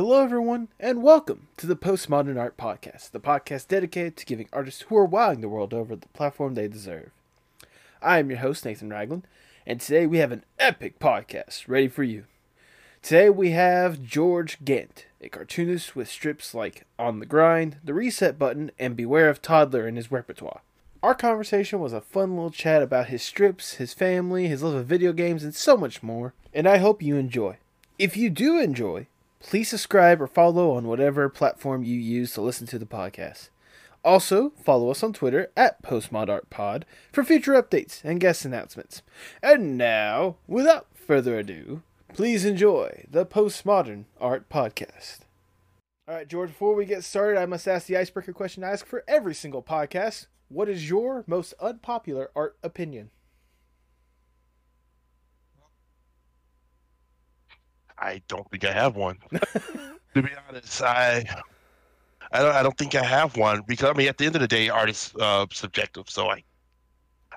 Hello, everyone, and welcome to the Postmodern Art Podcast, the podcast dedicated to giving artists who are wowing the world over the platform they deserve. I am your host, Nathan Ragland, and today we have an epic podcast ready for you. Today we have George Gant, a cartoonist with strips like On the Grind, The Reset Button, and Beware of Toddler in his repertoire. Our conversation was a fun little chat about his strips, his family, his love of video games, and so much more, and I hope you enjoy. If you do enjoy, please subscribe or follow on whatever platform you use to listen to the podcast. Also, follow us on Twitter at PostmodArtPod for future updates and guest announcements. And now, without further ado, please enjoy the Postmodern Art Podcast. All right, George, before we get started, I must ask the icebreaker question I ask for every single podcast. What is your most unpopular art opinion? I don't think I have one. to be honest, I I don't I don't think I have one because I mean at the end of the day, art is uh, subjective. So I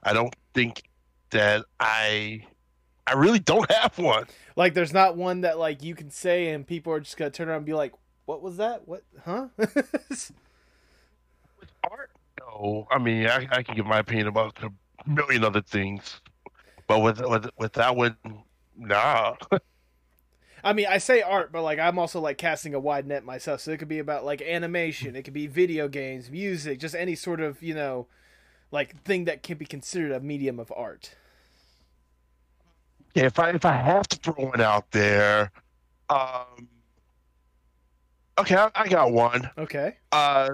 I don't think that I I really don't have one. Like, there's not one that like you can say and people are just gonna turn around and be like, "What was that? What? Huh?" With art, no. I mean, I, I can give my opinion about a million other things, but with with with that one, nah. I mean, I say art, but like I'm also like casting a wide net myself. So it could be about like animation, it could be video games, music, just any sort of you know, like thing that can be considered a medium of art. Yeah, if I if I have to throw one out there, um, okay, I, I got one. Okay. Uh,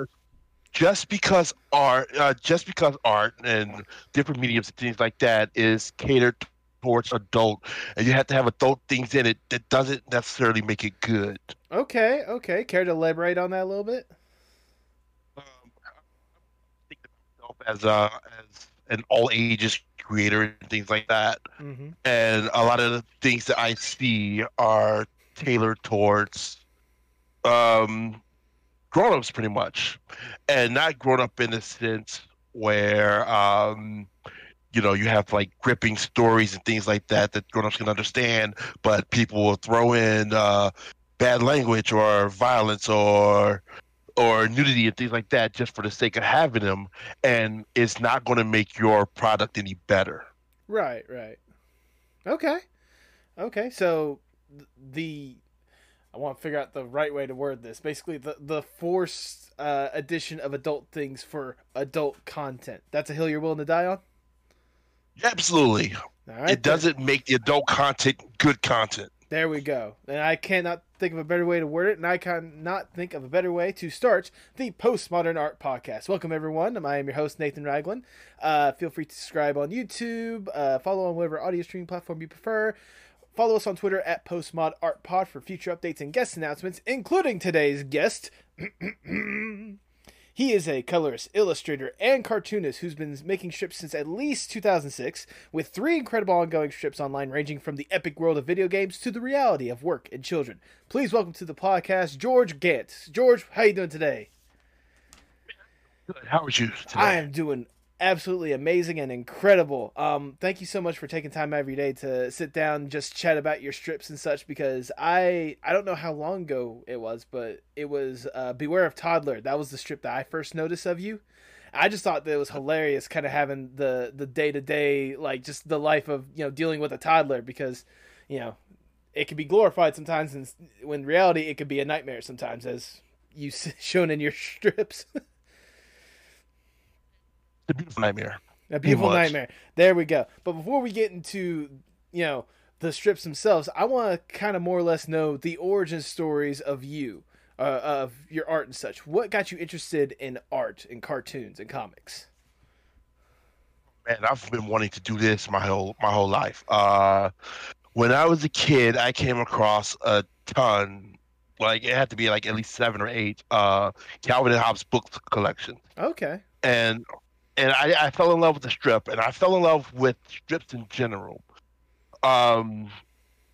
just because art, uh, just because art and different mediums and things like that is catered towards adult, and you have to have adult things in it that doesn't necessarily make it good. Okay. Okay. Care to elaborate on that a little bit? Um, I think of myself as a as an all ages creator and things like that, Mm-hmm. and a lot of the things that I see are tailored towards um grown-ups pretty much and not grown up in the sense where um you know you have like gripping stories and things like that that grown-ups can understand but people will throw in uh bad language or violence or or nudity and things like that just for the sake of having them and it's not going to make your product any better Right. Right. Okay. Okay. So the I want to figure out the right way to word this. Basically, the the forced uh, addition of adult things for adult content. That's a hill you're willing to die on. Absolutely All right. it doesn't make the adult content good content There we go. And I cannot think of a better way to word it, and I cannot think of a better way to start the Postmodern Art Podcast. Welcome, everyone. I am your host, Nathan Ragland. Uh, feel free to subscribe on YouTube, uh, follow on whatever audio streaming platform you prefer. Follow us on Twitter at Postmod Art Pod for future updates and guest announcements, including today's guest. He is a colorist, illustrator, and cartoonist who's been making strips since at least 2006, with three incredible ongoing strips online ranging from the epic world of video games to the reality of work and children. Please welcome to the podcast George Gant. George, how you doing today? Good. How are you today? I am doing absolutely amazing and incredible. Um, thank you so much for taking time every day to sit down just chat about your strips and such because I I don't know how long ago it was, but it was uh, Beware of Toddler. That was the strip that I first noticed of you. I just thought that it was hilarious, kind of having the the day to day, like just the life of you know dealing with a toddler because you know it can be glorified sometimes, and when reality it could be a nightmare sometimes, as you shown in your strips. the beautiful nightmare. A beautiful nightmare. There we go. But before we get into, you know, the strips themselves, I want to kind of more or less know the origin stories of you, uh, of your art and such. What got you interested in art and cartoons and comics? Man, I've been wanting to do this my whole my whole life. Uh, when I was a kid, I came across a ton. Like it had to be like at least seven or eight uh, Calvin and Hobbes book collection. Okay. and and I, I fell in love with the strip, and I fell in love with strips in general. Um,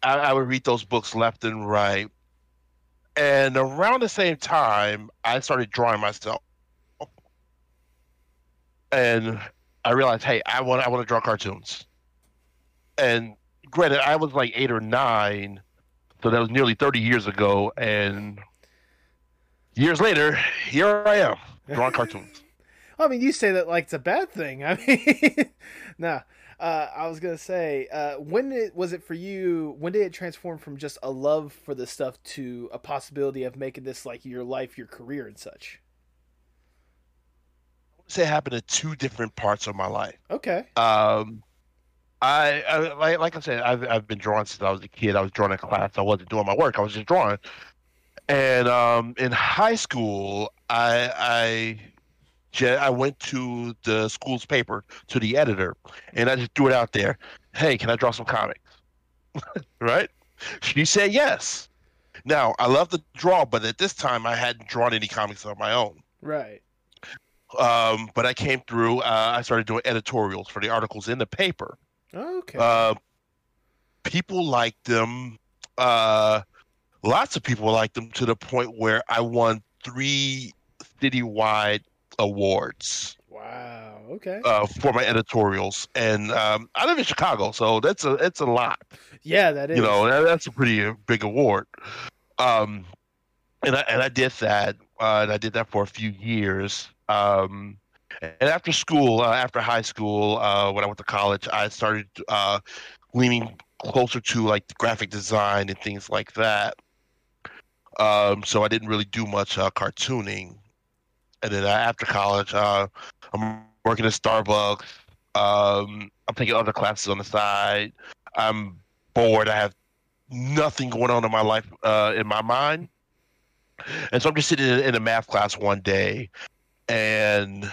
I, I would read those books left and right, and around the same time, I started drawing myself, and I realized, hey, I want I want to draw cartoons. And granted, I was like eight or nine, So that was nearly 30 years ago, and years later, here I am drawing cartoons. I mean, you say that like it's a bad thing. I mean, nah. Uh, I was gonna say, uh, when it, was it for you? When did it transform from just a love for the stuff to a possibility of making this like your life, your career, and such? I would say it happened in two different parts of my life. Okay. Um, I, I like, like I said, I've I've been drawing since I was a kid. I was drawing in class. I wasn't doing my work. I was just drawing. And um, in high school, I I I went to the school's paper to the editor, and I just threw it out there. Hey, can I draw some comics? right? She said yes. Now I love to draw, but at this time I hadn't drawn any comics of my own. Right. Um, but I came through. Uh, I started doing editorials for the articles in the paper. Okay. Uh, people liked them. Uh, lots of people liked them to the point where I won three citywide awards. Wow. Okay. Uh, for my editorials, and um, I live in Chicago, so that's a it's a lot. Yeah, that is. You know, that, that's a pretty uh, big award. Um, and I and I did that, uh, and I did that for a few years. Um, and after school, uh, after high school, uh, when I went to college, I started uh, leaning closer to like graphic design and things like that. Um, so I didn't really do much uh, cartooning and then uh, after college, uh, I'm working at Starbucks. Um, I'm taking other classes on the side. I'm bored. I have nothing going on in my life, uh, in my mind, and so I'm just sitting in, in a math class one day, and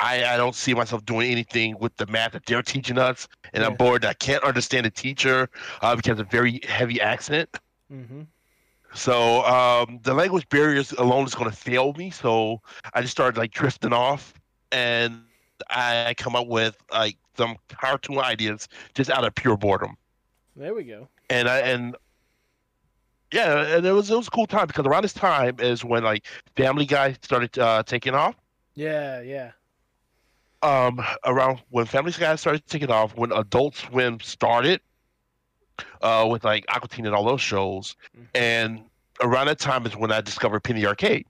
I, I don't see myself doing anything with the math that they're teaching us, and yeah. I'm bored. I can't understand the teacher uh, because of a very heavy accent. Mm-hmm. So um, the language barriers alone is going to fail me. So I just started like drifting off, and I come up with like some cartoon ideas just out of pure boredom. There we go. And I and yeah, and it was it was a cool time because around this time is when like Family Guy started uh, taking off. Yeah, yeah. Um, around when Family Guy started taking off, when Adult Swim started, uh, with like Aqua Teen and all those shows. Mm-hmm. And around that time is when I discovered Penny Arcade.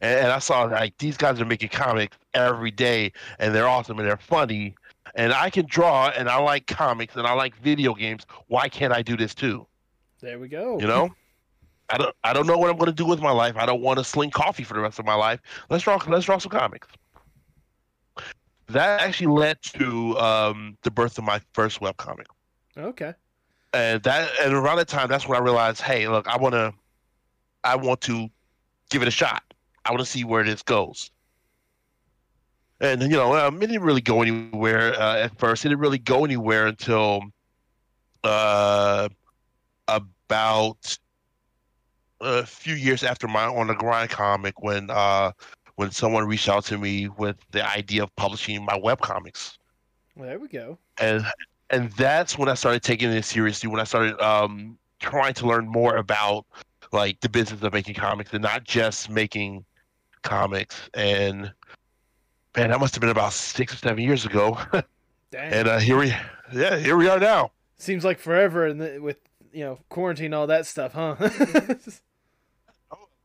And, and, I saw like these guys are making comics every day, and they're awesome and they're funny. And I can draw, and I like comics, and I like video games. Why can't I do this too? There we go. You know. I don't. I don't know what I'm going to do with my life. I don't want to sling coffee for the rest of my life. Let's draw. Let's draw some comics. That actually led to um, the birth of my first web comic. Okay. And that and around that time, that's when I realized, hey, look, I want to, I want to give it a shot. I want to see where this goes. And you know, um, it didn't really go anywhere uh, at first. It didn't really go anywhere until uh, about a few years after my on the grind comic when uh, when someone reached out to me with the idea of publishing my web comics. Well, there we go. And and that's when I started taking it seriously. When I started um, trying to learn more about like the business of making comics and not just making comics. And man, that must have been about six or seven years ago. and uh, here we, yeah, here we are now. Seems like forever, and with you know quarantine, all that stuff, huh?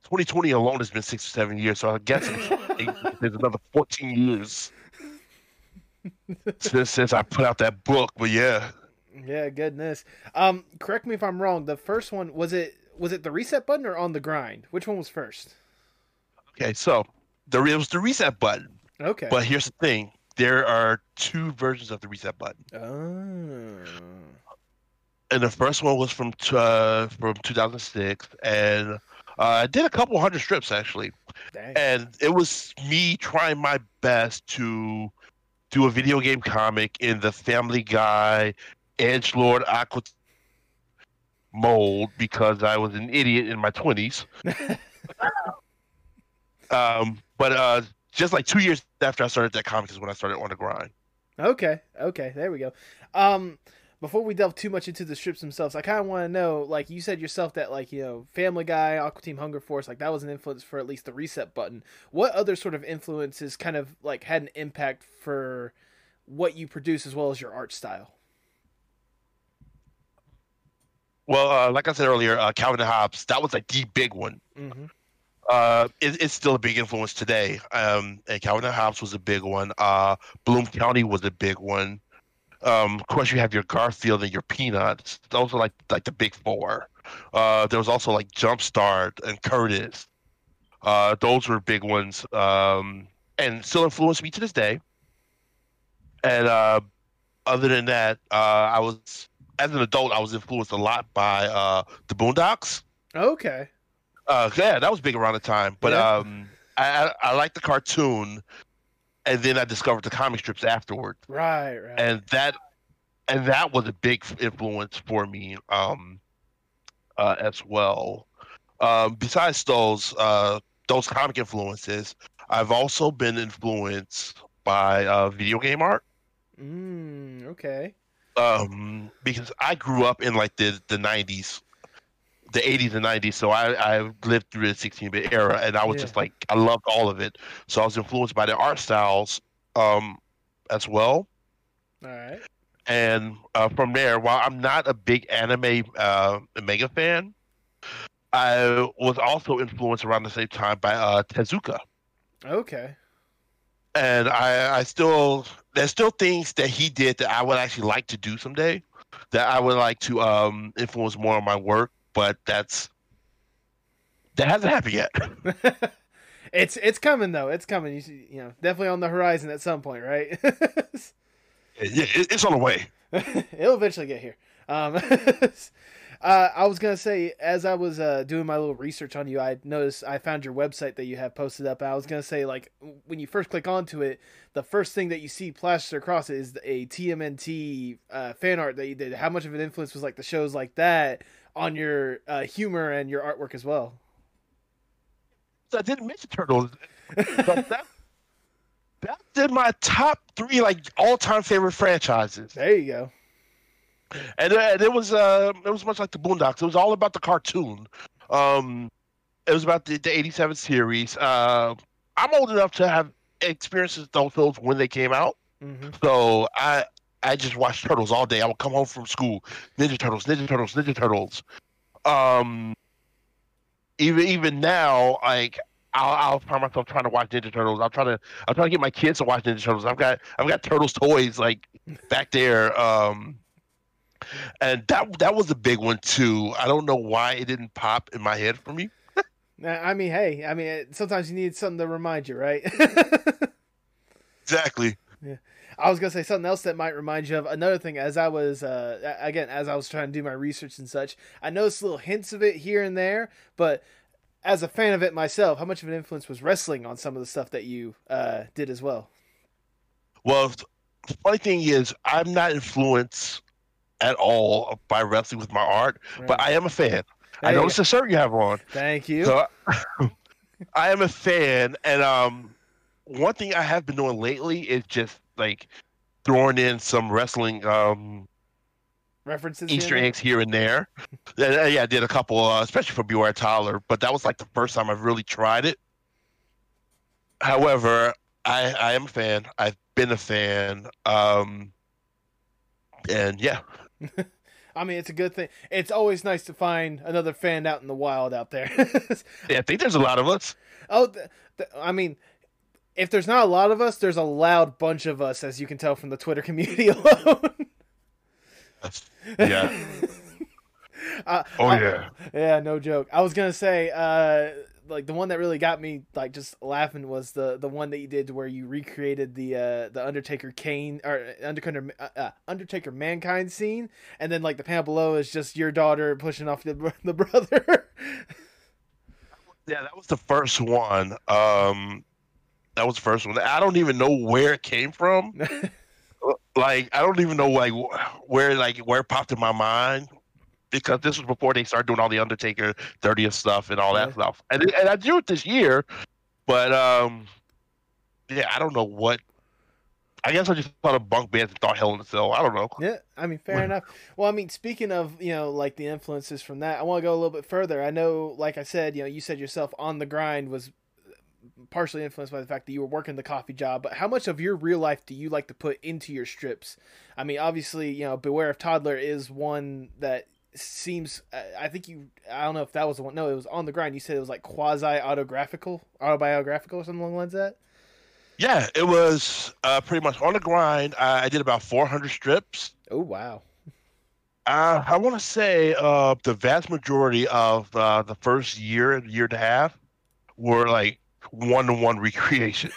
2020 alone has been six or seven years, so I guess there's another 14 years since since I put out that book. But yeah. Yeah, goodness. Um, correct me if I'm wrong. The first one was it was it the reset button or on the grind? Which one was first? Okay, so the it was the reset button. Okay. But here's the thing: there are two versions of the reset button. Oh. And the first one was from uh, from 2006, and uh, I did a couple hundred strips actually. Dang. And it was me trying my best to do a video game comic in the Family Guy, Edge Lord Aqua mold because I was an idiot in my twenties. um, but uh, just like two years after I started that comic is when I started on the grind. Okay, okay, there we go. Um, before we delve too much into the strips themselves, I kind of want to know, like you said yourself, that like you know, Family Guy, Aqua Teen Hunger Force, like that was an influence for at least the reset button. What other sort of influences kind of like had an impact for what you produce as well as your art style? Well, uh, like I said earlier, uh, Calvin and Hobbes, that was like the big one. Mm-hmm. Uh, it, it's still a big influence today. Um, and Calvin and Hobbes was a big one. Uh, Bloom County was a big one. Um, of course, you have your Garfield and your Peanuts. Those are like like the big four. Uh, there was also like Jumpstart and Curtis. Uh, those were big ones, um, and still influence me to this day. And uh, other than that, uh, I was as an adult, I was influenced a lot by uh, the Boondocks. Okay. Uh, yeah, that was big around the time. But Yeah. um, I, I I liked the cartoon, and then I discovered the comic strips afterward, Right. Right. and that and that was a big influence for me um, uh, as well. Um, besides those uh, those comic influences, I've also been influenced by uh, video game art. mm, okay. um because I grew up in like the the 90s the 80s and 90s so I I lived through the 16-bit era and I was Yeah. just like I loved all of it so I was influenced by the art styles um as well All right. and uh, from there while I'm not a big anime uh mega fan I was also influenced around the same time by uh Tezuka Okay. and I, I still there's still things that he did that I would actually like to do someday that I would like to um influence more on my work, but that's that hasn't happened yet. it's it's coming though. It's coming. You see, you know, definitely on the horizon at some point, right? Yeah, it, it's on the way. It'll eventually get here. Um, uh, I was gonna say, as I was uh, doing my little research on you, I noticed I found your website that you have posted up. I was gonna say, like, when you first click onto it, the first thing that you see plastered across it is a TMNT uh, fan art that you did. How much of an influence was like the shows like that on your uh, humor and your artwork as well? So I didn't mention turtles, but that that's in my top three like all time favorite franchises. There you go. and, uh, and it was uh, it was much like the Boondocks. It was all about the cartoon. Um, it was about the, the '87 series. Uh, I'm old enough to have experiences those films when they came out, hmm so I I just watched Turtles all day. I would come home from school, Ninja Turtles, Ninja Turtles, Ninja Turtles. Um, even even now, like. I'll, I'll find myself trying to watch Ninja Turtles. I'm trying to I'm trying to get my kids to watch Ninja Turtles. I've got I've got Turtles toys like back there. Um, and that that was a big one too. I don't know why it didn't pop in my head for me. I mean, hey, I mean, sometimes you need something to remind you, right? Exactly. I was gonna say something else that might remind you of another thing. As I was, uh, again, as I was trying to do my research and such, I noticed little hints of it here and there. But as a fan of it myself, how much of an influence was wrestling on some of the stuff that you uh, did as well? Well, the funny thing is, I'm not influenced at all by wrestling with my art, but I am a fan. I There you noticed the shirt you have on, Thank you. so I am a fan. And um, one thing I have been doing lately is just like throwing in some wrestling um References. Easter here? eggs here and there. yeah, I did a couple, uh, especially for Beware Toddler, but that was like the first time I've really tried it. However, I I am a fan. I've been a fan. Um, and yeah, I mean, it's a good thing. It's always nice to find another fan out in the wild out there. yeah, I think there's a lot of us. Oh, th- th- I mean, if there's not a lot of us, there's a loud bunch of us, as you can tell from the Twitter community alone. Yeah. Uh, Oh I- yeah. yeah, no joke. I was gonna say, uh, like the one that really got me like just laughing was the the one that you did where you recreated the uh the Undertaker Kane or Undertaker uh, uh, Undertaker Mankind scene, and then like the panel below is just your daughter pushing off the the brother. Yeah, that was the first one. Um, that was the first one. I don't even know where it came from. like, I don't even know like where like where it popped in my mind because this was before they started doing all the Undertaker 30th stuff and all that Yeah. stuff. And and I do it this year, but um, yeah, I don't know what. I guess I just thought of bunk beds and thought Hell in a Cell. I don't know. Yeah, I mean, fair enough. Well, I mean, speaking of you know like the influences from that, I want to go a little bit further. I know, like I said, you know, you said yourself on the grind was partially influenced by the fact that you were working the coffee job. But how much of your real life do you like to put into your strips? I mean, obviously, you know, Beware of Toddler is one that seems. I think you. I don't know if that was the one. No, it was on the grind. You said it was like quasi autographical, autobiographical, or something along the lines of that. Yeah, it was uh, pretty much on the grind. I, I did about 400 strips. Oh wow. Uh, I want to say uh, the vast majority of uh, the first year, and year and a half, were like one-to-one recreations.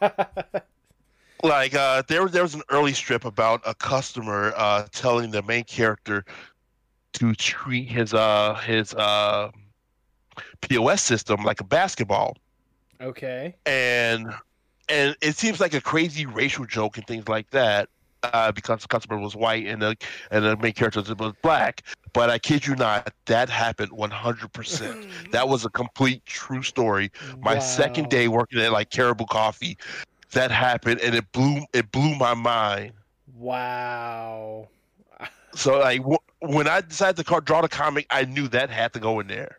like uh, there, there was an early strip about a customer uh, telling the main character to treat his uh, his uh, POS system like a basketball, okay. and and it seems like a crazy racial joke and things like that. Uh, because the customer was white and the and the main character was black, but I kid you not, that happened 100%. That was a complete true story. My Wow. second day working at like Caribou Coffee, that happened, and it blew it blew my mind. Wow. So like w- when I decided to draw the comic, I knew that had to go in there.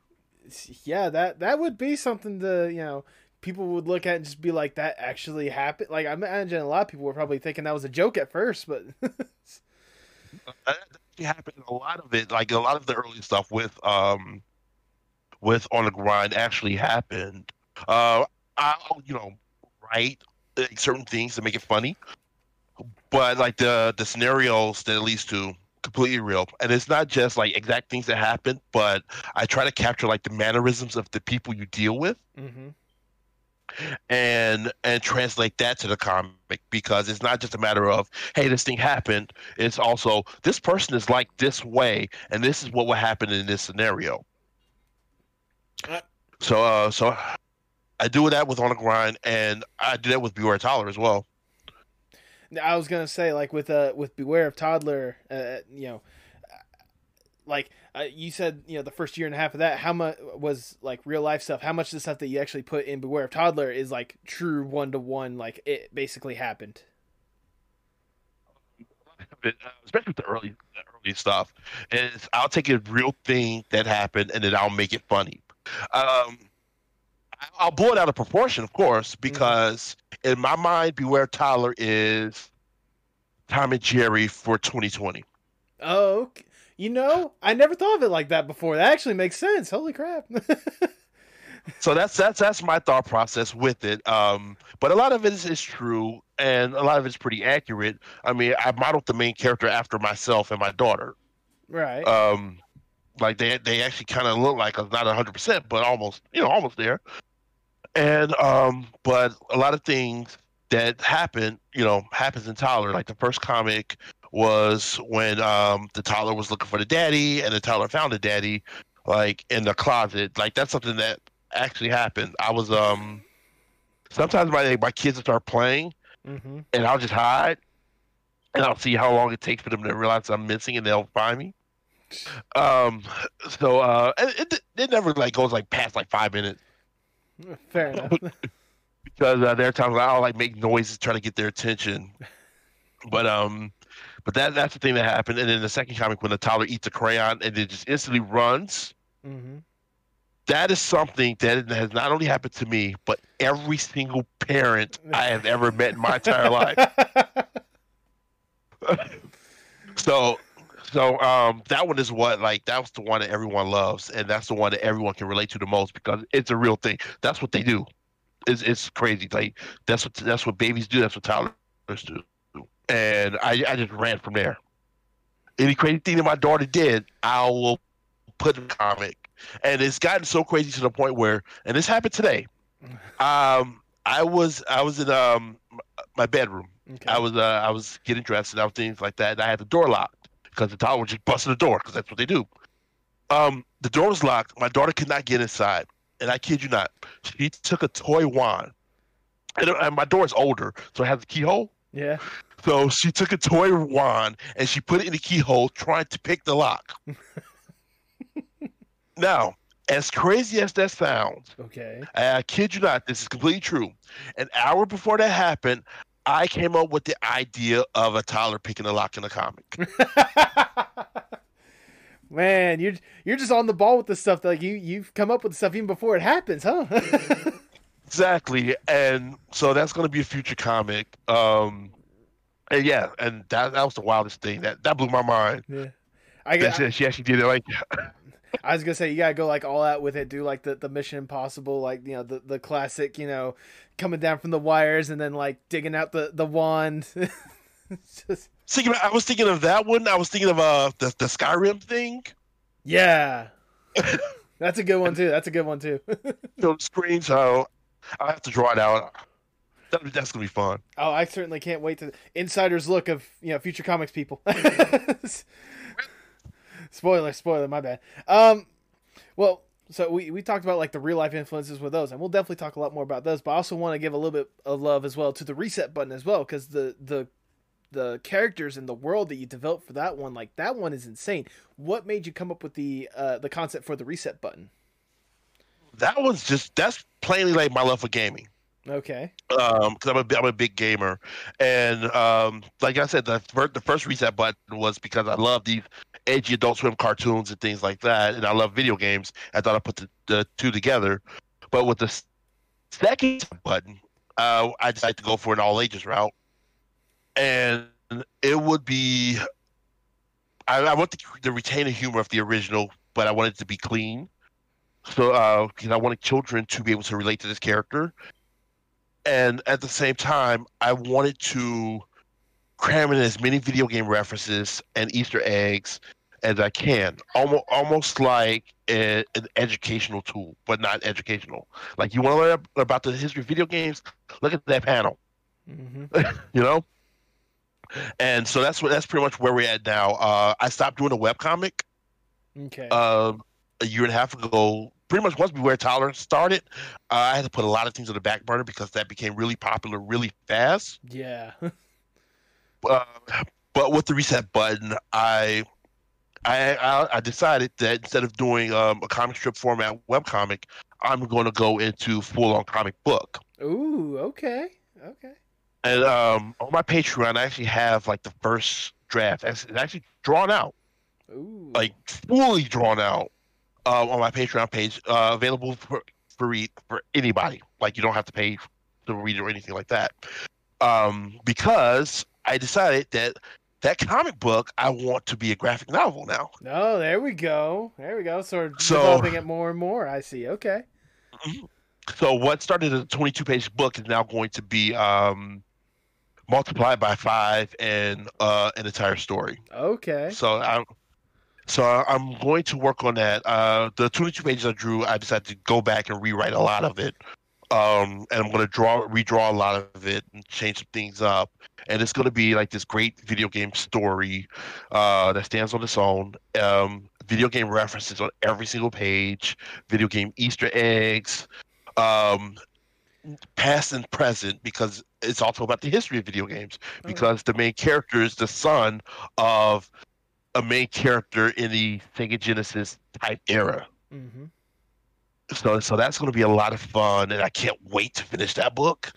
Yeah, that that would be something to you know people would look at and just be like that actually happened. Like I imagine a lot of people were probably thinking that was a joke at first, but That happened. A lot of it, like a lot of the early stuff with um with on the grind, actually happened. Uh, I'll you know write like, certain things to make it funny, but like the the scenarios that it leads to completely real and it's not just like exact things that happen but i try to capture like the mannerisms of the people you deal with hmm and and translate that to the comic because it's not just a matter of hey this thing happened. It's also this person is like this way and this is what would happen in this scenario. Uh, so uh so i do that with on the grind and i do that with beware toddler as well. I was gonna say like with uh with Beware of Toddler, uh, you know, like uh, you said, you know, the first year and a half of that, how much was like real life stuff? How much of the stuff that you actually put in Beware of Toddler is like true one to one, like it basically happened. Especially with the early the early stuff is i'll take a real thing that happened and then i'll make it funny um I'll blow it out of proportion, of course, because in my mind, Beware toddler is Tom and Jerry for 2020. Oh, ok- you know, I never thought of it like that before. That actually makes sense. Holy crap! So that's that's that's my thought process with it. Um, but a lot of it is, is true, and a lot of it's pretty accurate. I mean, I modeled the main character after myself and my daughter. right. Um, like they they actually kind of look like us, not 100, percent but almost, you know, almost there. And um, but a lot of things that happen, you know, happens in Toddler. Like the first comic was when um the toddler was looking for the daddy, and the toddler found the daddy, like in the closet. Like that's something that actually happened. I was um sometimes my my kids will start playing, mm-hmm. and I'll just hide, and I'll see how long it takes for them to realize I'm missing, and they'll find me. Um, so uh, it, it, it never like goes like past like five minutes Fair enough. because uh, there are times I'll like make noises trying to get their attention. But um, but that that's the thing that happened. And then the second comic when the toddler eats a crayon and it just instantly runs. mm-hmm. That is something that has not only happened to me, but every single parent I have ever met in my entire life. So, so um, that one is what like that was the one that everyone loves, and that's the one that everyone can relate to the most because it's a real thing. That's what they do. It's it's crazy. Like that's what that's what babies do. That's what toddlers do. And I I just ran from there. Any crazy thing that my daughter did, I will put in a comic. And it's gotten so crazy to the point where, and this happened today. Um, I was I was in um my bedroom okay. I was uh, I was getting dressed and I was things like that. And I had the door locked because the toddler was just busting the door because that's what they do. Um, the door was locked. My daughter could not get inside, and I kid you not, she took a toy wand. And, and my door is older, so it has a keyhole. yeah. So she took a toy wand and she put it in the keyhole, trying to pick the lock. now, as crazy as that sounds, Okay. I kid you not, this is completely true. An hour before that happened, I came up with the idea of a toddler picking a lock in a comic. Man, you're you're just on the ball with this stuff. Like you you've come up with stuff even before it happens, huh? exactly. And so that's going to be a future comic. Um, and yeah, and that, that was the wildest thing. That that blew my mind. yeah. I, guess. She actually did it like I was gonna say you gotta go like all out with it, do like the, the Mission Impossible, like you know the, the classic, you know, coming down from the wires and then like digging out the the wand. Just thinking. I was thinking of that one. I was thinking of uh the the Skyrim thing. yeah, that's a good one too. That's a good one too. the screen, so I have to draw it out. That, that's gonna be fun. oh, I certainly can't wait to insider's look of you know future comics people. spoiler, spoiler, my bad. Um, well, so we, we talked about like the real life influences with those, and we'll definitely talk a lot more about those. But I also want to give a little bit of love as well to the reset button as well, because the the the characters and the world that you developed for that one, like that one is insane. What made you come up with the uh, the concept for the reset button? That one's just that's plainly like my love for gaming. Okay. Um, because I'm a I'm a big gamer, and um, like I said, the first the first reset button was because I love these edgy Adult Swim cartoons and things like that, and I love video games. I thought I put the, the two together, but with the second button, uh, I decided to go for an all ages route, and it would be. I, I want to, retain the humor of the original, but I wanted it to be clean. So, uh, because I wanted children to be able to relate to this character, and at the same time, I wanted to cram in as many video game references and Easter eggs as I can, almost almost like a, an educational tool, but not educational. Like you want to learn about the history of video games, look at that panel, hmm you know. And so that's what that's pretty much where we're at now. Uh, I stopped doing a webcomic Okay. um, a year and a half ago. Pretty much once Beware Toddler started, uh, I had to put a lot of things on the back burner because that became really popular really fast. yeah. Uh, but with the reset button, I, I I I decided that instead of doing um, a comic strip format webcomic, I'm going to go into full on comic book. Ooh. Okay. Okay. And um, on my Patreon, I actually have like the first draft. It's actually drawn out. Ooh. like fully drawn out um, on my Patreon page, uh, available for for read for anybody. Like you don't have to pay to read it or anything like that. Um, because I decided that that comic book I want to be a graphic novel now. Oh, there we go. There we go. So, So- developing it more and more. I see. Okay. So what started as a 22 page book is now going to be um, multiplied by five and uh, an entire story. Okay. So I'm so I'm going to work on that. Uh, the 22 pages I drew, I decided to go back and rewrite a lot of it. Um, and I'm going to draw, redraw a lot of it and change some things up. And it's going to be like this great video game story uh, that stands on its own. Um, video game references on every single page, video game Easter eggs, um, past and present, because it's also about the history of video games. Oh. Because the main character is the son of a main character in the Sega Genesis type era. Mm-hmm. So so that's going to be a lot of fun, and I can't wait to finish that book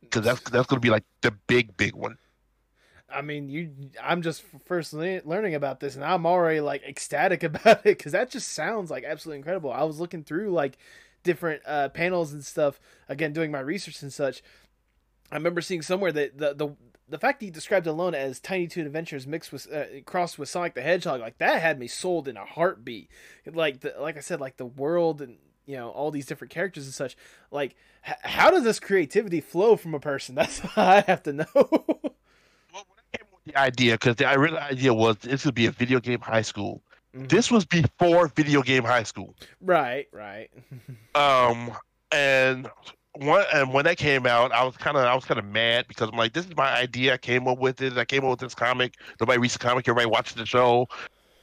because that's that's going to be like the big big one. I mean, you. I'm just first le- learning about this, and I'm already like ecstatic about it because that just sounds like absolutely incredible. I was looking through like different uh, panels and stuff again, doing my research and such. I remember seeing somewhere that the the the fact that you described alone as Tiny Toon Adventures mixed with uh, crossed with Sonic the Hedgehog, like that had me sold in a heartbeat. Like the like I said, like the world and you know all these different characters and such. Like, h- how does this creativity flow from a person? That's what I have to know. Well, when I came with the idea, because the original idea was this would be a video game high school. Mhm. This was before video game high school. right, right. Um, and one and when that came out, I was kind of I was kind of mad because I'm like, this is my idea. I came up with it. I came up with this comic. Nobody reads the comic. Everybody watches the show.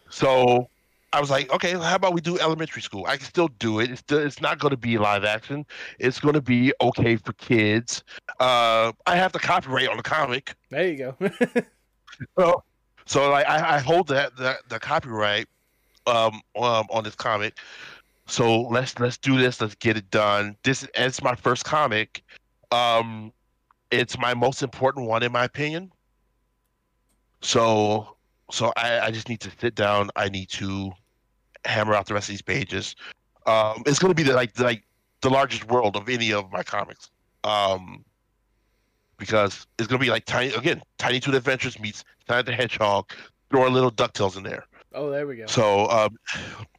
So I was like, okay, how about we do elementary school? I can still do it. It's still, it's not going to be live action. It's going to be okay for kids. Uh, I have the copyright on the comic. There you go. So, so like I, I hold that the, the copyright um, um on this comic. So let's let's do this. Let's get it done. This is my first comic. Um, it's my most important one in my opinion. So so I, I just need to sit down. I need to hammer out the rest of these pages. Um, it's gonna be the, like like the largest world of any of my comics. Um, because it's gonna be like tiny again, Tiny Toon Adventures meets Tiny the Hedgehog. Throw a little Ducktales in there. Oh, there we go. So um,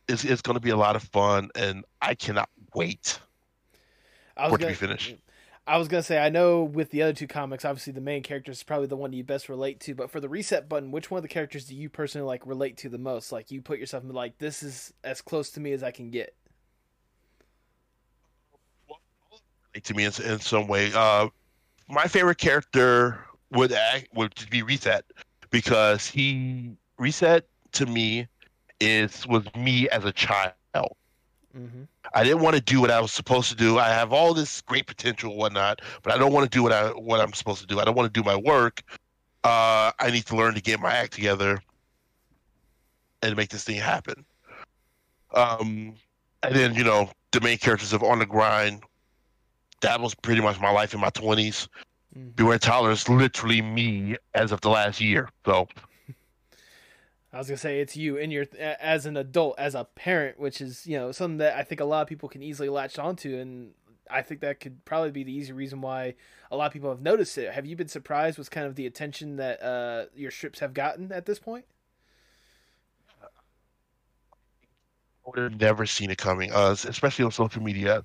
it's it's going to be a lot of fun, and I cannot wait I for was it to gonna, be finished. I was gonna say I know with the other two comics, obviously the main character is probably the one you best relate to. But for the reset button, which one of the characters do you personally like relate to the most? Like you put yourself in like this is as close to me as I can get. to me in, in some way. Uh, my favorite character would act, would be Reset because he Reset to me is was me as a child. Mm-hmm. I didn't want to do what I was supposed to do. I have all this great potential, and whatnot, but I don't want to do what I what I'm supposed to do. I don't want to do my work. Uh, I need to learn to get my act together and make this thing happen. Um, and then you know the main characters of On the Grind. That was pretty much my life in my 20s. Mhm. Beware Toddler is literally me as of the last year. So I was gonna say it's you and your as an adult, as a parent, which is you know something that I think a lot of people can easily latch onto, and I think that could probably be the easy reason why a lot of people have noticed it. Have you been surprised with kind of the attention that uh, your strips have gotten at this point? I would have never seen it coming, uh, especially on social media.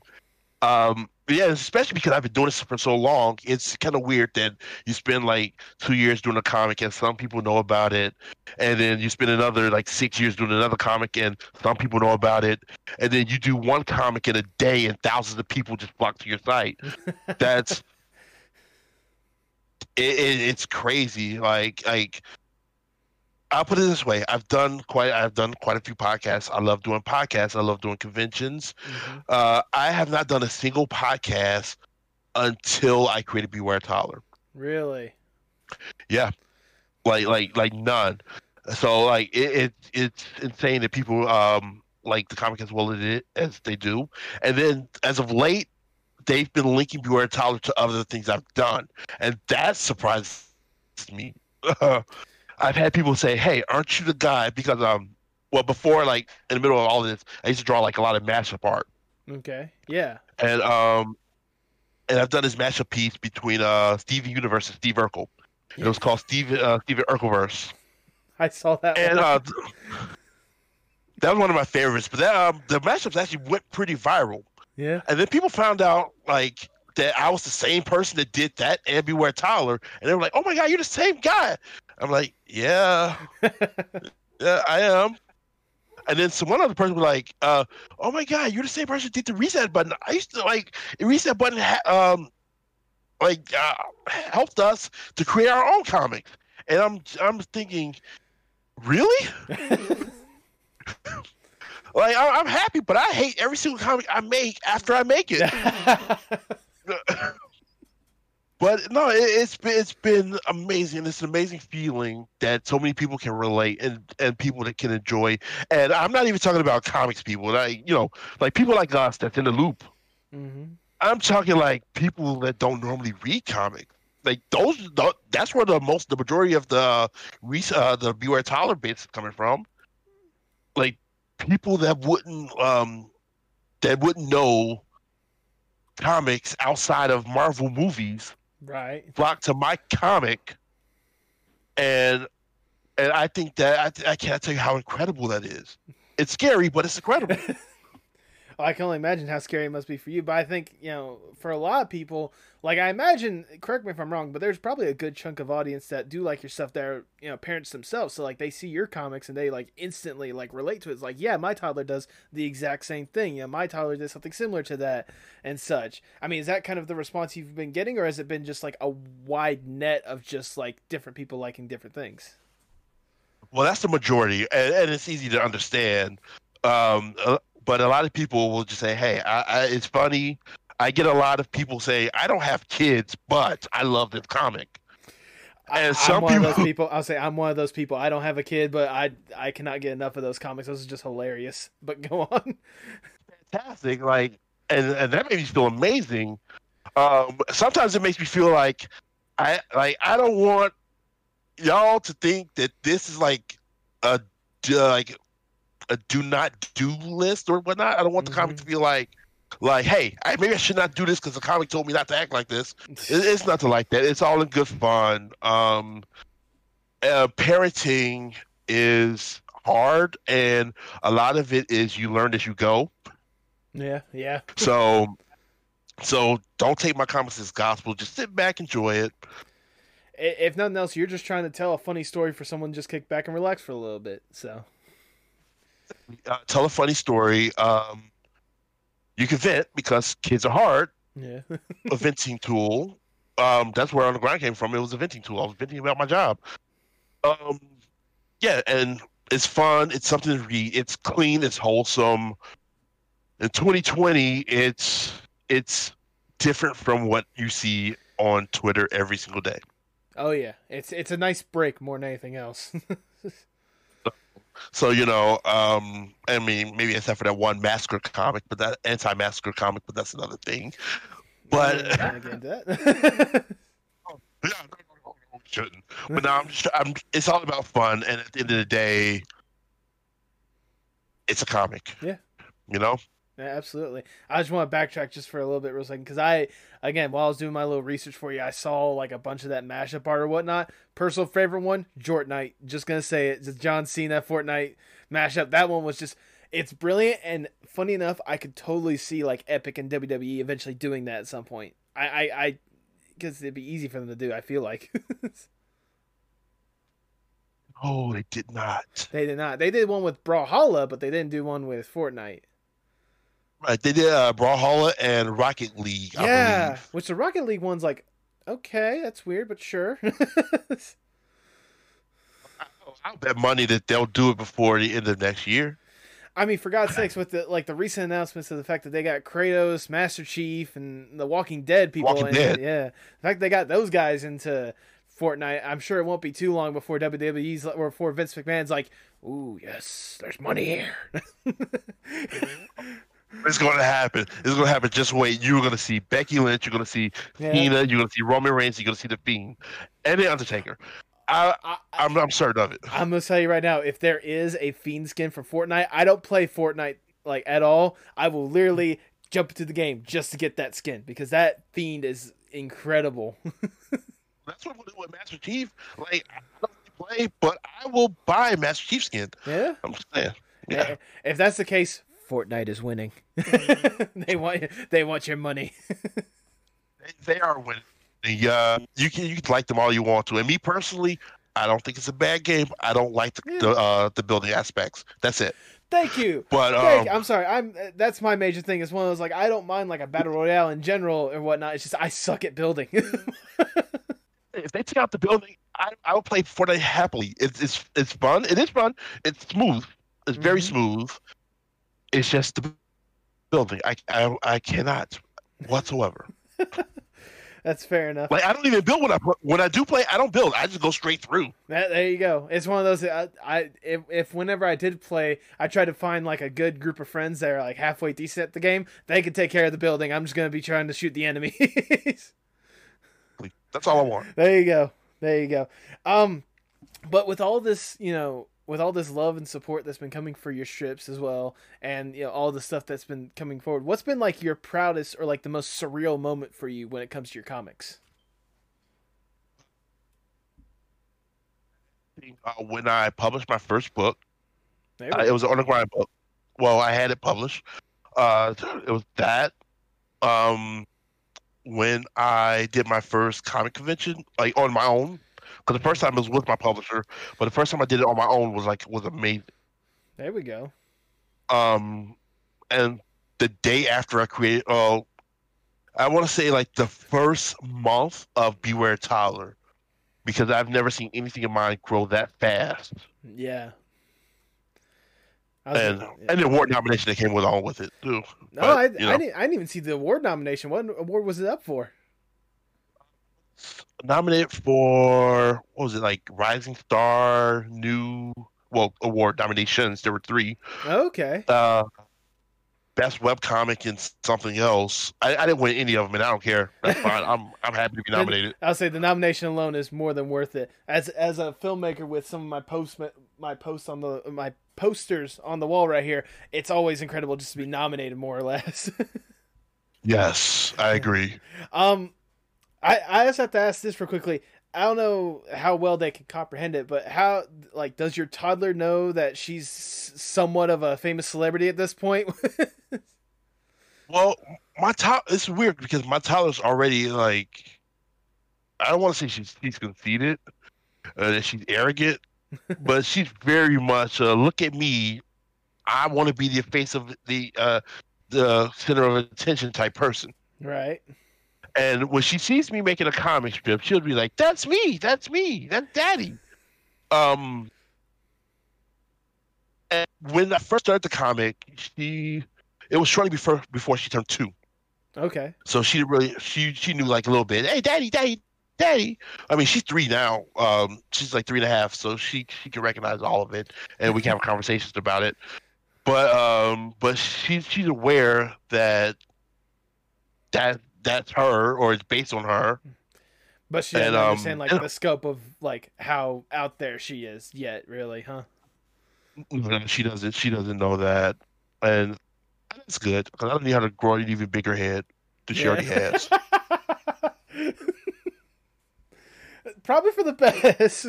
Um, yeah, especially because I've been doing this for so long, it's kind of weird that you spend like two years doing a comic and some people know about it, and then you spend another like six years doing another comic and some people know about it, and then you do one comic in a day and thousands of people just flock to your site. That's it, it, it's crazy. Like like I'll put it this way: I've done quite I've done quite a few podcasts. I love doing podcasts. I love doing conventions. Mhm. Uh, I have not done a single podcast until I created Beware Toddler. Really? Yeah, like like like none. So like it, it it's insane that people um like the comic as well as it as they do. And then as of late, they've been linking Beware Toddler to other things I've done, and that surprises me. I've had people say, "Hey, aren't you the guy?" Because um, well, before like in the middle of all this, I used to draw like a lot of mashup art. Okay. Yeah. and um and I've done this mashup piece between uh Steven Universe and Steve Urkel. It was called Steve uh, Steven Urkelverse, I saw that. and one. uh, that was one of my favorites. But that um, the mashups actually went pretty viral, yeah. and then people found out like that I was the same person that did that and Beware Toddler, and they were like, "Oh my god, you're the same guy." I'm like, "Yeah, yeah, I am." And then some one other person was like, uh, "Oh my god, you're the same person that did the reset button." I used to like the reset button, ha- um, like uh, helped us to create our own comics. And I'm I'm thinking, really? Like I- I'm happy, but I hate every single comic I make after I make it. But no, it, it's been it's been amazing. It's an amazing feeling that so many people can relate and and people that can enjoy. And I'm not even talking about comics people, like you know, like people like us that's in the loop. hmm I'm talking like people that don't normally read comics. Like those, tho- that's where the most, the majority of the uh, the Beware Toddler bits is coming from. Like people that wouldn't, um, that wouldn't know comics outside of Marvel movies Right. flock to my comic, and and I think that I, I can't tell you how incredible that is. It's scary, but it's incredible. I can only imagine how scary it must be for you. But I think, you know, for a lot of people, like I imagine, correct me if I'm wrong, but there's probably a good chunk of audience that do like your stuff that are, you know, parents themselves. So like they see your comics and they like instantly like relate to it. It's like, yeah, my toddler does the exact same thing. You know, my toddler did something similar to that and such. I mean, is that kind of the response you've been getting, or has it been just like a wide net of just like different people liking different things? Well, that's the majority, and, and it's easy to understand. Um, uh, but a lot of people will just say, "Hey, I, I, it's funny." I get a lot of people say, "I don't have kids, but I love this comic." I- And I'm some one of those people. I'll say I'm one of those people. I don't have a kid, but I I cannot get enough of those comics. Those are just hilarious. But go on. Fantastic, like, and and that makes me feel amazing. Um, sometimes it makes me feel like I like I don't want y'all to think that this is like a d- like a do not do list or whatnot. I don't want the comic Mhm. to be like like hey, I, maybe I should not do this because the comic told me not to act like this. It, it's nothing like that. It's all in good fun. Um, uh, parenting is hard, and a lot of it is you learn as you go. Yeah, yeah. So, so don't take my comments as gospel. Just sit back, enjoy it. If nothing else, you're just trying to tell a funny story for someone to just kick back and relax for a little bit. So Uh, tell a funny story. Um, you can vent because kids are hard. yeah, A venting tool. Um, that's where on the grind came from. It was a venting tool. I was venting about my job. Um, yeah, and it's fun. It's something to read. It's clean. It's wholesome. In 2020, it's it's different from what you see on Twitter every single day. oh yeah. It's it's a nice break more than anything else. So you know, um, I mean, maybe except for that one massacre comic, but that anti-massacre comic, but that's another thing. But that. Yeah, shouldn't. But now I'm just, I'm. It's all about fun, and at the end of the day, it's a comic. Yeah. You know. Yeah, absolutely. I just want to backtrack just for a little bit, real second, because I, again, while I was doing my little research for you, I saw like a bunch of that mashup art or whatnot. Personal favorite one, Fortnite. Just gonna say it, just John Cena Fortnite mashup. That one was just, it's brilliant and funny enough. I could totally see like Epic and WWE eventually doing that at some point. I, I, I, because it'd be easy for them to do. I feel like Oh, they did not. they did not. They did one with Brawlhalla, but they didn't do one with Fortnite. Right. They did uh, Brawlhalla and Rocket League. I yeah, believe. which the Rocket League one's like, okay, that's weird, but sure. I'll bet money that they'll do it before the end of next year. I mean, for God's sakes, with the like the recent announcements of the fact that they got Kratos, Master Chief, and the Walking Dead people, Walking in, Dead. yeah, the fact they got those guys into Fortnite, I'm sure it won't be too long before WWE's or before Vince McMahon's like, "Ooh, yes, there's money here." It's going to happen. It's going to happen. Just wait. You're going to see Becky Lynch. You're going to see Yeah. Cena. You're going to see Roman Reigns. You're going to see The Fiend and The Undertaker. I, I, I'm, I'm certain of it. I'm gonna tell you right now, if there is a fiend skin for Fortnite, I don't play Fortnite like at all. I will literally jump into the game just to get that skin because that fiend is incredible. That's what we'll do with Master Chief. Like, I don't really play, but I will buy Master Chief skin. yeah. I'm just saying. Yeah. If that's the case, Fortnite is winning. they want they want your money. They, they are winning. The, uh, you can you can like them all you want to. And me personally, I don't think it's a bad game. I don't like the Yeah. the, uh, the building aspects. That's it. Thank you. But Thank, um, I'm sorry. I'm uh, that's my major thing. It's one of those like I don't mind like a battle royale in general or whatnot. It's just I suck at building. if they take out the building, I I will play Fortnite happily. It's it's it's fun. It is fun. It's smooth. It's very Mhm. smooth. It's just the building. I I, I cannot whatsoever. that's fair enough. Like I don't even build when I when I do play. I don't build. I just go straight through. That, there you go. It's one of those. I, I if, if whenever I did play, I tried to find like a good group of friends that are like halfway decent at the game. They could take care of the building. I'm just gonna be trying to shoot the enemies. That's all I want. there you go. There you go. Um, but with all this, you know, with all this love and support that's been coming for your strips as well, and you know all the stuff that's been coming forward, what's been like your proudest or like the most surreal moment for you when it comes to your comics? Uh, when I published my first book, uh, it was an underground book. Well, I had it published. Uh, it was that. Um, when I did my first comic convention, like on my own, because the first time it was with my publisher, but the first time I did it on my own was like was amazing. there we go. Um, and the day after I created, oh, I want to say like the first month of Beware Toddler, because I've never seen anything of mine grow that fast. Yeah. And gonna- yeah. and the award nomination that came along with it too. No, But, I, you know. I, didn't, I didn't even see the award nomination. What award was it up for? Nominated for what was it like Rising Star New well award nominations. There were three. Okay. Uh, best webcomic and something else. I, I didn't win any of them, and I don't care. That's fine. I'm I'm happy to be nominated. I'll say the nomination alone is more than worth it. As as a filmmaker with some of my posts my posts on the my posters on the wall right here, it's always incredible just to be nominated more or less. Yes, I agree. um I I just have to ask this for quickly. I don't know how well they can comprehend it, but how like does your toddler know that she's somewhat of a famous celebrity at this point? well, my top it's weird because my toddler's already like I don't want to say she's she's conceited, uh, that she's arrogant, but she's very much uh, look at me. I want to be the face of the uh, the center of attention type person. Right. And when she sees me making a comic strip, she'll be like, "That's me. That's me. That's Daddy." Um. And when I first started the comic, she it was shortly before before she turned two. Okay. So she really she she knew like a little bit. Hey, Daddy, Daddy, Daddy. I mean, she's three now. Um, she's like three and a half, so she she can recognize all of it, and we can have conversations about it. But um, but she's she's aware that that that's her or it's based on her. But she doesn't and, um, understand like the scope of like how out there she is yet, really, huh? She doesn't. She doesn't know that, and that's good because I don't need her to grow an even bigger head than yeah. she already has. probably for the best.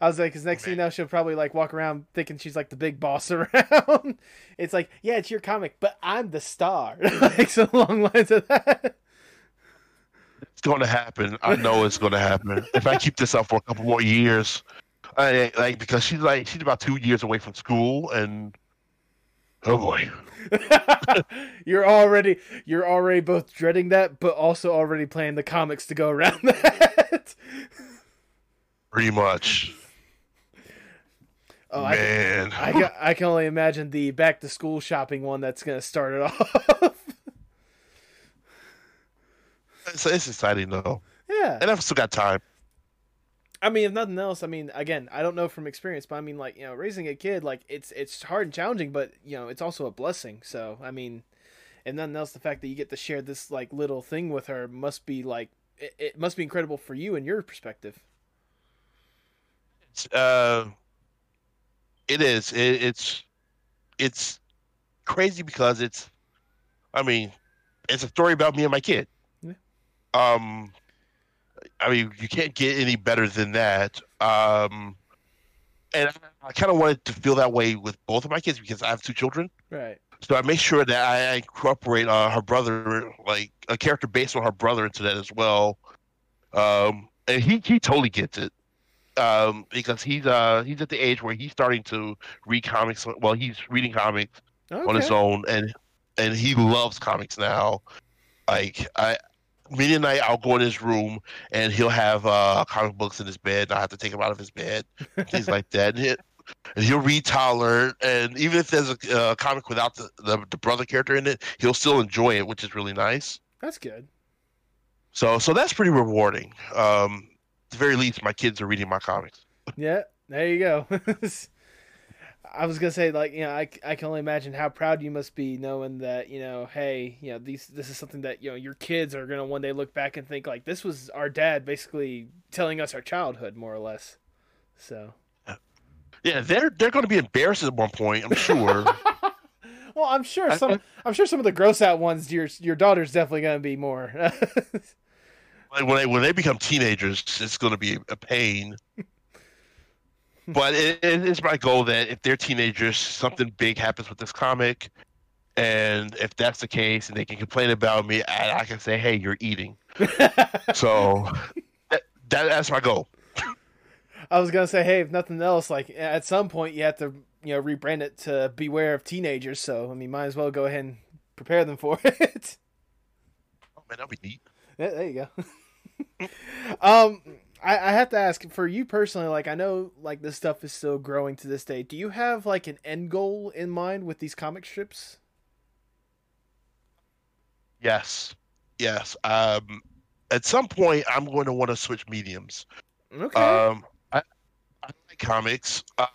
I was like, because next thing you know, she'll probably like walk around thinking she's like the big boss around. it's like, yeah, it's your comic, but I'm the star. like so along lines of that. It's going to happen. I know it's going to happen. if I keep this up for a couple more years, I like because she's like she's about two years away from school, and oh boy. you're already you're already both dreading that, but also already playing the comics to go around that. Pretty much. Oh, man, I can, I, I can only imagine the back to school shopping one that's gonna start it off. it's, it's exciting though. Yeah, and I've still got time. I mean, if nothing else, I mean, again, I don't know from experience, but I mean, like you know, raising a kid, like it's it's hard and challenging, but you know, it's also a blessing. So, I mean, and nothing else, the fact that you get to share this like little thing with her must be like it, it must be incredible for you and your perspective. Uh, it is. It, it's it's crazy because it's. I mean, it's a story about me and my kid. Yeah. Um, I mean, you can't get any better than that. Um, and I, I kind of wanted to feel that way with both of my kids because I have two children. Right. So I make sure that I incorporate uh, her brother, like a character based on her brother, into that as well. Um, and he he totally gets it um, because he's uh he's at the age where he's starting to read comics. Well, he's reading comics okay. on his own, and and he loves comics now. Like I, many a night I'll go in his room and he'll have uh comic books in his bed. I have to take him out of his bed, things like that. And, he, and he'll read Toddler, and even if there's a uh, comic without the, the the brother character in it, he'll still enjoy it, which is really nice. That's good. So so that's pretty rewarding. Um, the very least, my kids are reading my comics. Yeah, there you go. I was gonna say, like, you know, I, I can only imagine how proud you must be knowing that, you know, hey, you know, these this is something that you know your kids are gonna one day look back and think like this was our dad basically telling us our childhood more or less. So. Yeah, they're they're going to be embarrassed at one point. I'm sure. well, I'm sure some. I'm sure some of the gross out ones. Your your daughter's definitely going to be more. when they when they become teenagers, it's going to be a pain. but it, it is my goal that if they're teenagers, something big happens with this comic, and if that's the case, and they can complain about me, I, I can say, "Hey, you're eating." so that, that, that's my goal. I was gonna say, hey, if nothing else, like at some point you have to, you know, rebrand it to "Beware of Teenagers." So I mean, might as well go ahead and prepare them for it. Oh man, that'd be neat. Yeah, there you go. um, I, I have to ask for you personally. Like, I know like this stuff is still growing to this day. Do you have like an end goal in mind with these comic strips? Yes, yes. Um, at some point, I'm going to want to switch mediums. Okay. Um, I, I like comics. Um,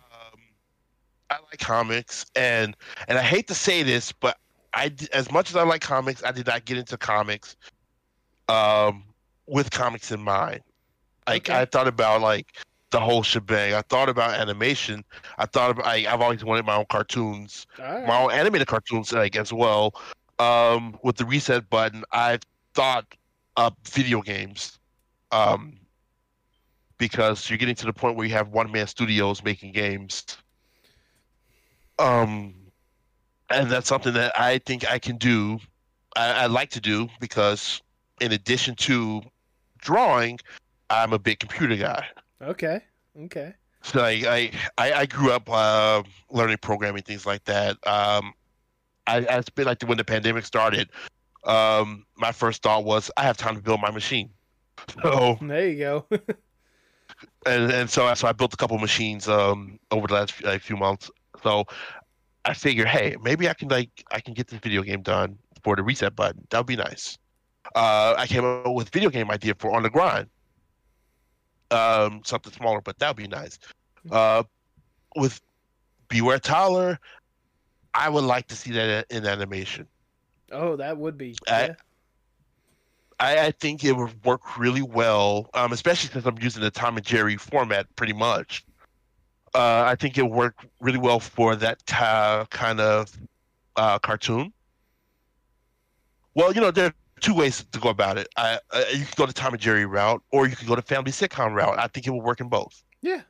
I like comics, and and I hate to say this, but I as much as I like comics, I did not get into comics um, with comics in mind. Like okay. I thought about like the whole shebang. I thought about animation. I thought about I, have always wanted my own cartoons, right. my own animated cartoons like as well. Um, with the reset button, I thought of video games. um, because you're getting to the point where you have one man studios making games. Um, and that's something that I think I can do. I, I like to do because, in addition to drawing, I'm a big computer guy. Okay. Okay. So I I, I, grew up uh, learning programming things like that. Um, I, I spent like when the pandemic started. Um, my first thought was I have time to build my machine. So There you go. and and so so I built a couple machines um over the last like, few months. So I figured, hey, maybe I can like I can get this video game done for the reset button. That would be nice. Uh, I came up with a video game idea for on the grind. Um, something smaller, but that would be nice. Uh, with Beware Toddler, I would like to see that in animation. oh, that would be. I- yeah. I, I think it would work really well, um, especially since I'm using the Tom and Jerry format pretty much. Uh, I think it would work really well for that kind of uh, cartoon. Well, you know, there are two ways to go about it. I, uh, you can go the Tom and Jerry route, or you can go the family sitcom route. I think it will work in both. Yeah.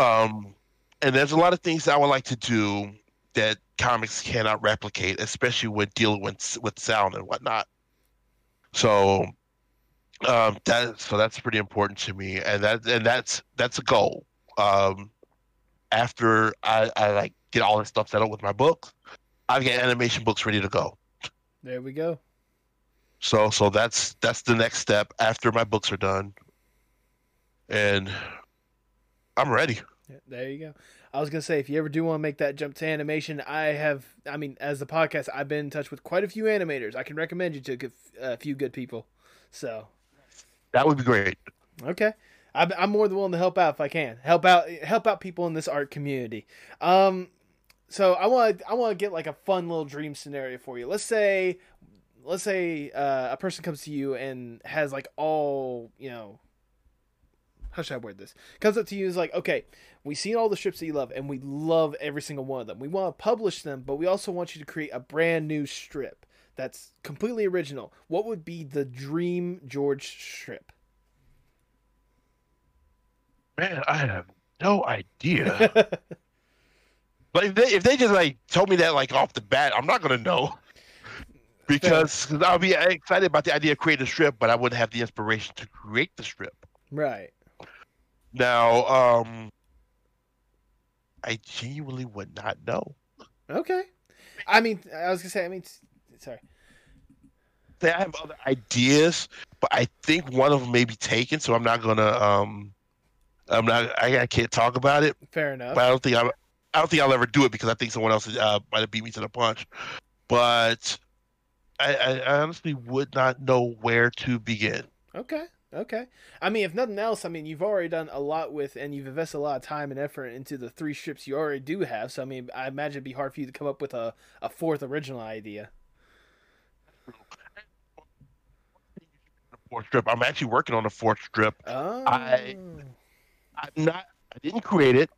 Um, and there's a lot of things I would like to do that comics cannot replicate, especially when dealing with with sound and whatnot. So um, that so that's pretty important to me, and that and that's that's a goal. Um, after I, I like get all this stuff settled with my book, I've got animation books ready to go. There we go. So so that's that's the next step after my books are done, and I'm ready. There you go. I was gonna say if you ever do want to make that jump to animation, I have. I mean, as the podcast, I've been in touch with quite a few animators. I can recommend you to a few good people. So That would be great. okay, I'm, I'm more than willing to help out if I can. Help out help out people in this art community. Um, so I want I want to get like a fun little dream scenario for you. Let's say let's say uh, a person comes to you and has like all you know how should I word this? Comes up to you and is like, okay, we've seen all the strips that you love, and we love every single one of them. We want to publish them, but we also want you to create a brand new strip that's completely original. What would be the dream George strip? Man, I have no idea. but if they if they just like told me that like off the bat, I'm not gonna know. Because i I'll be excited about the idea of creating a strip, but I wouldn't have the inspiration to create the strip. right. Now, um, I genuinely would not know. Okay. I mean, I was gonna say. I mean, sorry. Say I have other ideas, but I think one of them may be taken, so I'm not gonna. Um, I'm not. I, I can't talk about it. Fair enough. but I don't think I, I don't think I'll ever do it because I think someone else uh, might have beat me to the punch. But I, I, honestly would not know where to begin. Okay. Okay. I mean, if nothing else, I mean, you've already done a lot with, and you've invested a lot of time and effort into the three strips you already do have. So, I mean, I imagine it'd be hard for you to come up with a, a fourth original idea. Fourth strip. I'm actually working on a fourth strip. Oh. I- I'm not. I didn't create it.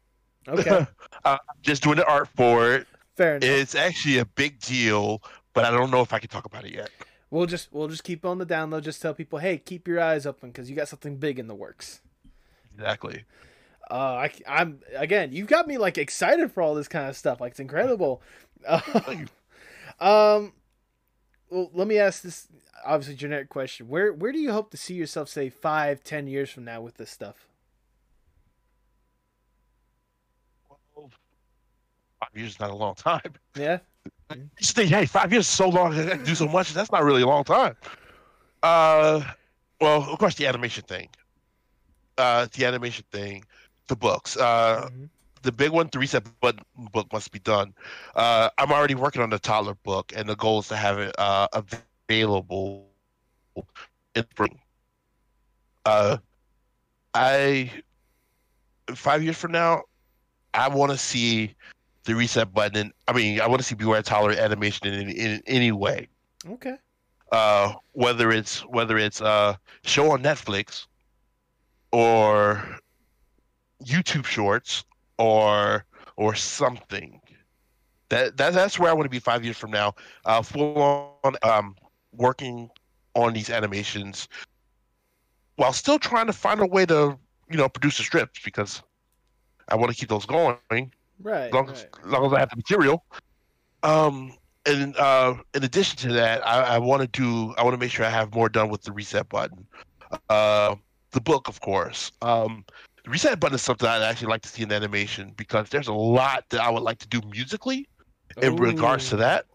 Okay. uh, just doing the art for it. Fair enough. It's actually a big deal, but I don't know if I can talk about it yet. We'll just we'll just keep on the download. Just tell people, hey, keep your eyes open because you got something big in the works. Exactly. Uh, I, I'm again, you've got me like excited for all this kind of stuff. Like it's incredible. You. Um, well, let me ask this obviously generic question. Where where do you hope to see yourself, say five, ten years from now with this stuff? Well, five years is not a long time. Yeah. You just think, hey, five years is so long. I can do so much. That's not really a long time. Uh, well, of course, the animation thing. Uh, the animation thing, the books. Uh, Mhm. the big one, the reset button book must be done. Uh, I'm already working on the toddler book, and the goal is to have it uh, available in spring. Uh, I five years from now, I want to see the reset button. And, I mean, I want to see Beware Toddler animation in, in, in any way. Okay. Uh, whether it's whether it's a show on Netflix or YouTube Shorts or or something. That, that that's where I want to be five years from now. Uh, full on um, working on these animations while still trying to find a way to you know produce the strips because I want to keep those going Right. as long as, right. as long as I have the material. Um, and uh, in addition to that, I, I want to do. I want to make sure I have more done with the reset button. Uh, the book, of course. Um, the reset button is something I'd actually like to see in animation because there's a lot that I would like to do musically in regards to that.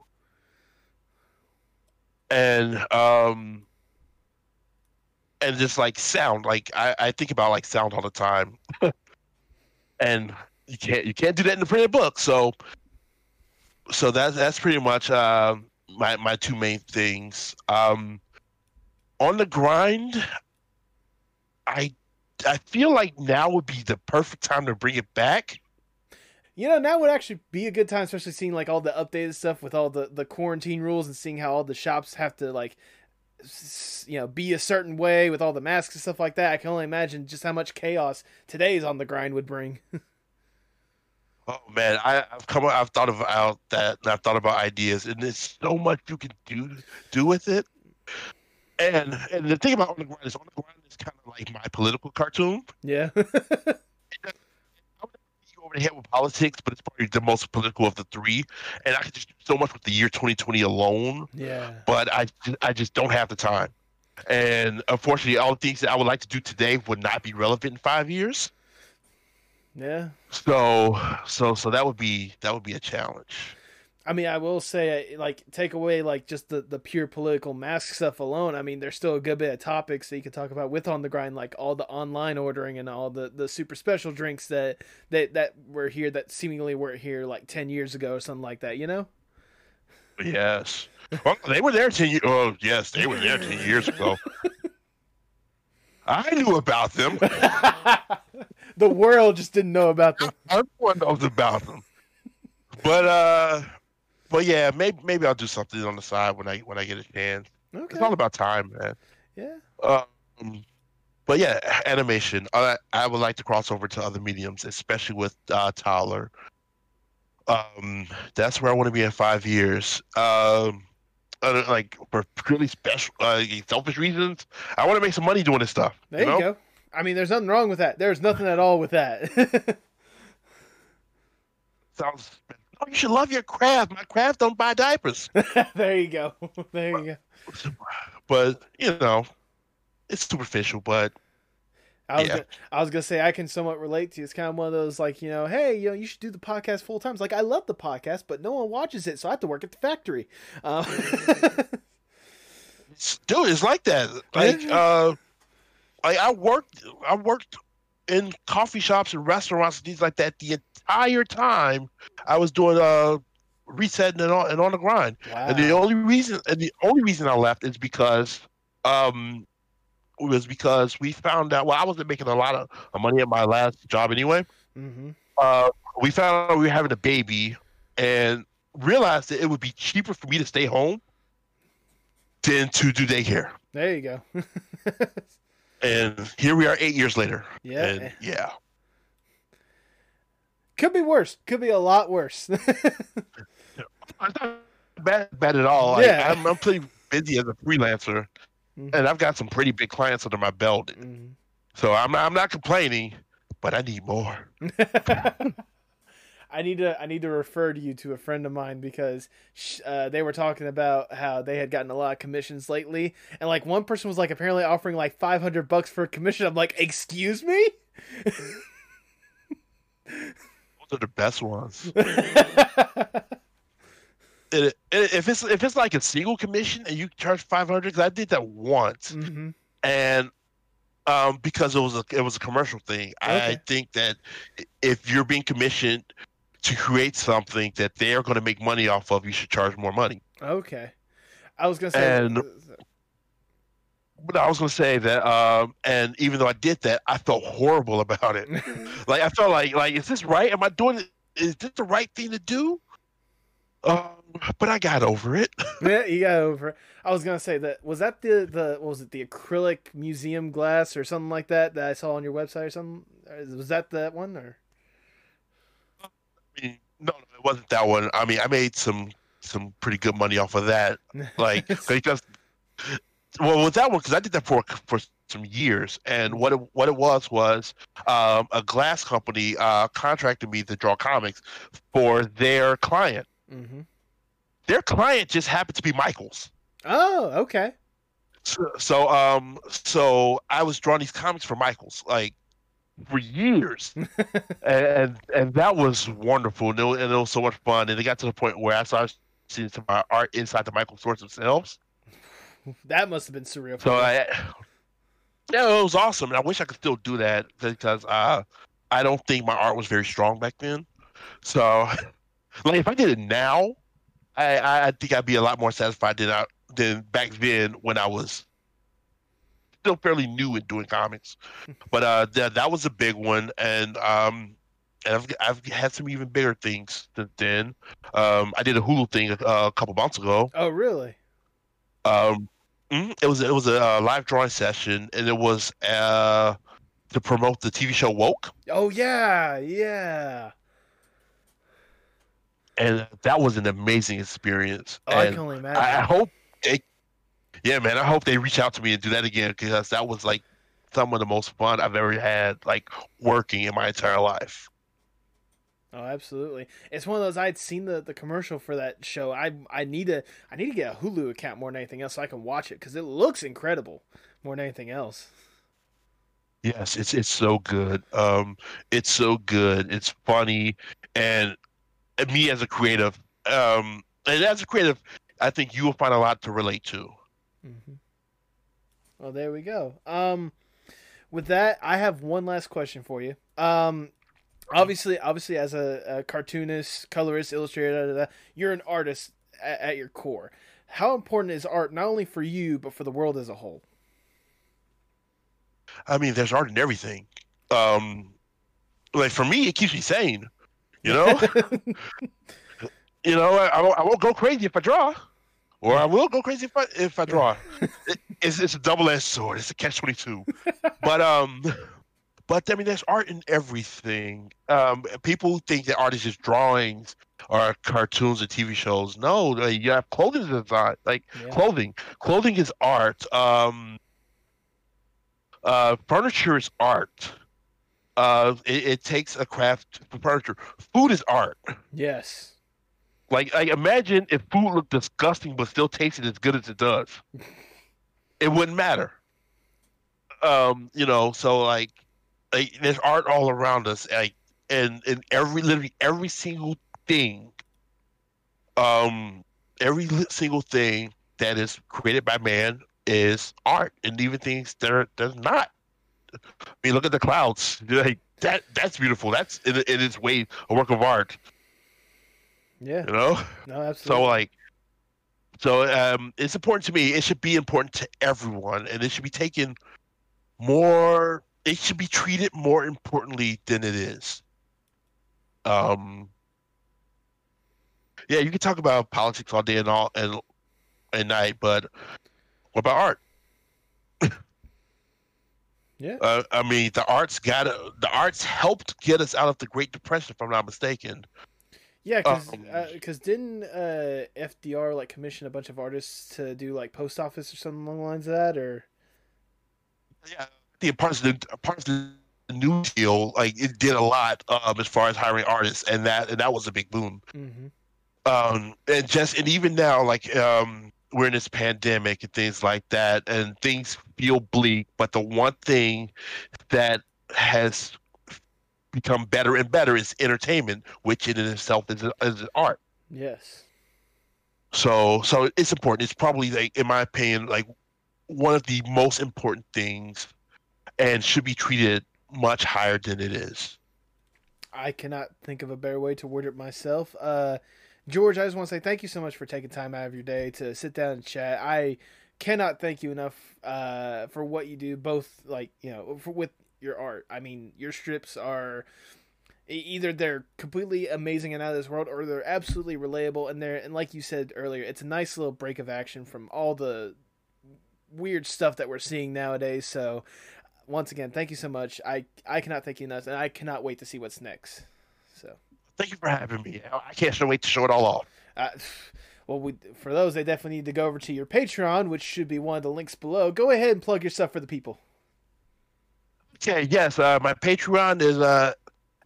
And um, and just like sound, like I, I think about like sound all the time, and you can't you can't do that in the printed book. So so that's that's pretty much uh, my my two main things. Um, on the grind, I I feel like now would be the perfect time to bring it back. You know, now would actually be a good time, especially seeing like all the updated stuff with all the the quarantine rules and seeing how all the shops have to like, you know, be a certain way with all the masks and stuff like that. I can only imagine just how much chaos today's on the grind would bring. Oh man, I, I've come I've thought about that and I've thought about ideas and there's so much you can do do with it. And and the thing about on the grind is on the grind is kind of like my political cartoon. yeah. I would you over the head with politics, but it's probably the most political of the three. And I could just do so much with the year 2020 alone, yeah. but I I just don't have the time. And unfortunately, all the things that I would like to do today would not be relevant in five years. Yeah. So so so that would be that would be a challenge. I mean, I will say, like, take away like just the the pure political mask stuff alone. I mean, there's still a good bit of topics that you could talk about with on the grind, like all the online ordering and all the the super special drinks that that that were here that seemingly weren't here like ten years ago or something like that. You know? Yes. Well, they were there ten years. Oh, yes, they were there ten years ago. I knew about them. the world just didn't know about them. Everyone knows about them. But uh, but yeah, maybe maybe I'll do something on the side when I when I get a chance. Okay. It's all about time, man. Yeah. Um, but yeah, animation. I I would like to cross over to other mediums, especially with uh, Toddler. Um, that's where I want to be in five years. Um, uh, like for purely special, uh, selfish reasons, I want to make some money doing this stuff. There you, know? go. I mean, there's nothing wrong with that. There's nothing at all with that. Sounds. Oh, you should love your craft. My craft don't buy diapers. there you go. There you go. but you know, it's superficial. But I was Yeah. gonna, I was gonna say I can somewhat relate to you. It's kind of one of those like you know, hey, you know, you should do the podcast full time. It's like I love the podcast, but no one watches it, so I have to work at the factory. It's- dude, it's like that. Like, uh, I, I worked. I worked in coffee shops and restaurants and things like that the entire time I was doing uh resetting and on and on the grind. Wow. And the only reason and the only reason I left is because um was because we found out well I wasn't making a lot of money at my last job anyway. Mm-hmm. Uh we found out we were having a baby and realized that it would be cheaper for me to stay home than to do daycare. There you go. And here we are eight years later. yeah, And yeah. could be worse. Could be a lot worse. It's not bad, bad at all. Like, Yeah. I'm, I'm pretty busy as a freelancer Mhm. and I've got some pretty big clients under my belt. Mhm. So I'm I'm not complaining, but I need more. I need to I need to refer to you to a friend of mine because sh- uh, they were talking about how they had gotten a lot of commissions lately, and like one person was like apparently offering like five hundred bucks for a commission. I'm like, excuse me. Those are the best ones. It- it- if it's if it's like a single commission and you charge five hundred, because I did that once, hmm and um, because it was a it was a commercial thing. I think that if you're being commissioned to create something that they are going to make money off of, you should charge more money. Okay, I was gonna say. And- But I was going to say that, um, and even though I did that, I felt horrible about it. like I felt like like is this right? Am I doing it? Is this the right thing to do? Um, but I got over it. yeah, you got over. it. I was gonna say that was that the the what was it the acrylic museum glass or something like that that I saw on your website or something. Was that that one or? I mean, no, no, it wasn't that one. I mean, I made some some pretty good money off of that. Like because well, with that one, because I did that for for some years. And what it, what it was was um, a glass company uh, contracted me to draw comics for their client. Mm-hmm. Their client just happened to be Michaels. Oh, okay. So, so um so I was drawing these comics for Michaels like for years, and and that was wonderful, and it, was, and it was so much fun. And it got to the point where I started seeing some of my art inside the Michael stores themselves. That must have been surreal. So I, yeah, it was awesome, and I wish I could still do that because uh, I don't think my art was very strong back then. So, like if I did it now, I I think I'd be a lot more satisfied than I than back then when I was still fairly new in doing comics. But uh, that that was a big one, and um, and I've I've had some even bigger things since then. Um, I did a Hulu thing a, a couple months ago. Oh, really? Um, mm, it was it was a uh, live drawing session, and it was uh to promote the TV show Woke. Oh yeah, yeah. And that was an amazing experience. Oh, I can only imagine. I, I hope yeah, man. I hope they reach out to me and do that again because that was like some of the most fun I've ever had, like working in my entire life. Oh, absolutely. It's one of those I'd seen the, the commercial for that show. I I need to I need to get a Hulu account more than anything else so I can watch it because it looks incredible more than anything else. Yes, it's it's so good. Um, it's so good. It's funny, and, and me as a creative, um, and as a creative, I think you will find a lot to relate to. Mm-hmm. Well, there we go. Um, with that, I have one last question for you. Um, obviously, obviously, as a, a cartoonist, colorist, illustrator, you're an artist at, at your core. How important is art not only for you but for the world as a whole? I mean, there's art in everything. Um, like for me, it keeps me sane. You know, you know, I, I won't, I won't go crazy if I draw, or I will go crazy if I if I draw. it, it's it's a double edged sword. It's a catch twenty two. but um, but I mean, there's art in everything. Um, people think that art is just drawings or cartoons or TV shows. No, like, you have clothing design, like Yeah. clothing. Clothing is art. Um, uh, furniture is art. Uh, it, it takes a craft for furniture. Food is art. yes. Like, like imagine if food looked disgusting but still tasted as good as it does. It wouldn't matter. Um, you know, so like, like there's art all around us, like, and and every literally every single thing, um, every single thing that is created by man is art, and even things that are that's not. I mean, look at the clouds. Like that. That's beautiful. That's in, in its way a work of art. Yeah. You know. No, absolutely. So like, so um, it's important to me. It should be important to everyone, and it should be taken more. It should be treated more importantly than it is. Um. Yeah, you can talk about politics all day and all and and night, but what about art? Yeah. Uh, I mean, the arts got the arts helped get us out of the Great Depression, if I'm not mistaken. Yeah, because Um, didn't uh, FDR like commission a bunch of artists to do like post office or something along the lines of that, or Yeah, the parts of the parts of the New Deal, like it did a lot um, as far as hiring artists, and that and that was a big boom. mm-hmm. Um, and just and even now, like um, we're in this pandemic and things like that, and things feel bleak. But the one thing that has become better and better is entertainment, which in itself is, is art. yes, So so it's important. It's probably like in my opinion like one of the most important things and should be treated much higher than it is. I cannot think of a better way to word it myself. Uh, George, I just want to say thank you so much for taking time out of your day to sit down and chat. I cannot thank you enough uh, for what you do, both like you know for, with your art. I mean, your strips are either they're completely amazing and out of this world, or they're absolutely relatable. And they're and like you said earlier, it's a nice little break of action from all the weird stuff that we're seeing nowadays. So, once again, thank you so much. I I cannot thank you enough, and I cannot wait to see what's next. So. Thank you for having me. I can't wait to show it all off. Uh, well, we, for those, they definitely need to go over to your Patreon, which should be one of the links below. Go ahead and plug yourself for the people. Okay, yes, uh, my Patreon is uh,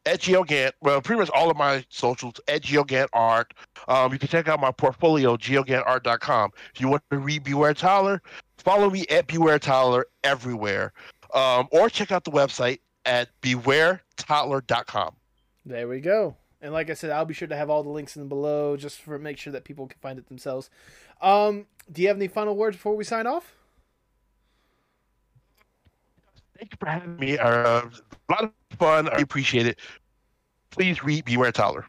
at GeoGant. Well, pretty much all of my socials at GeoGant Art. Um, you can check out my portfolio, geogantart.com. If you want to read Beware Toddler, follow me at Beware Toddler everywhere. Um, or check out the website at bewaretoddler.com. There we go. And like I said, I'll be sure to have all the links in below just for make sure that people can find it themselves. Um, do you have any final words before we sign off? Thank you for having me. Uh, a lot of fun. I appreciate it. Please read Beware Toddler.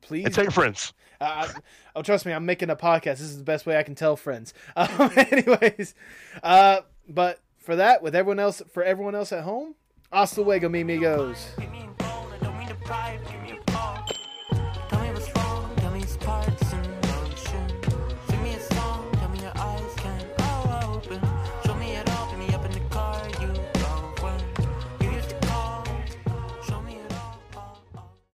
Please. And tell your friends. Uh, oh, trust me, I'm making a podcast. This is the best way I can tell friends. Um, anyways, uh, but for that, with everyone else, for everyone else at home, hasta luego, mi amigos.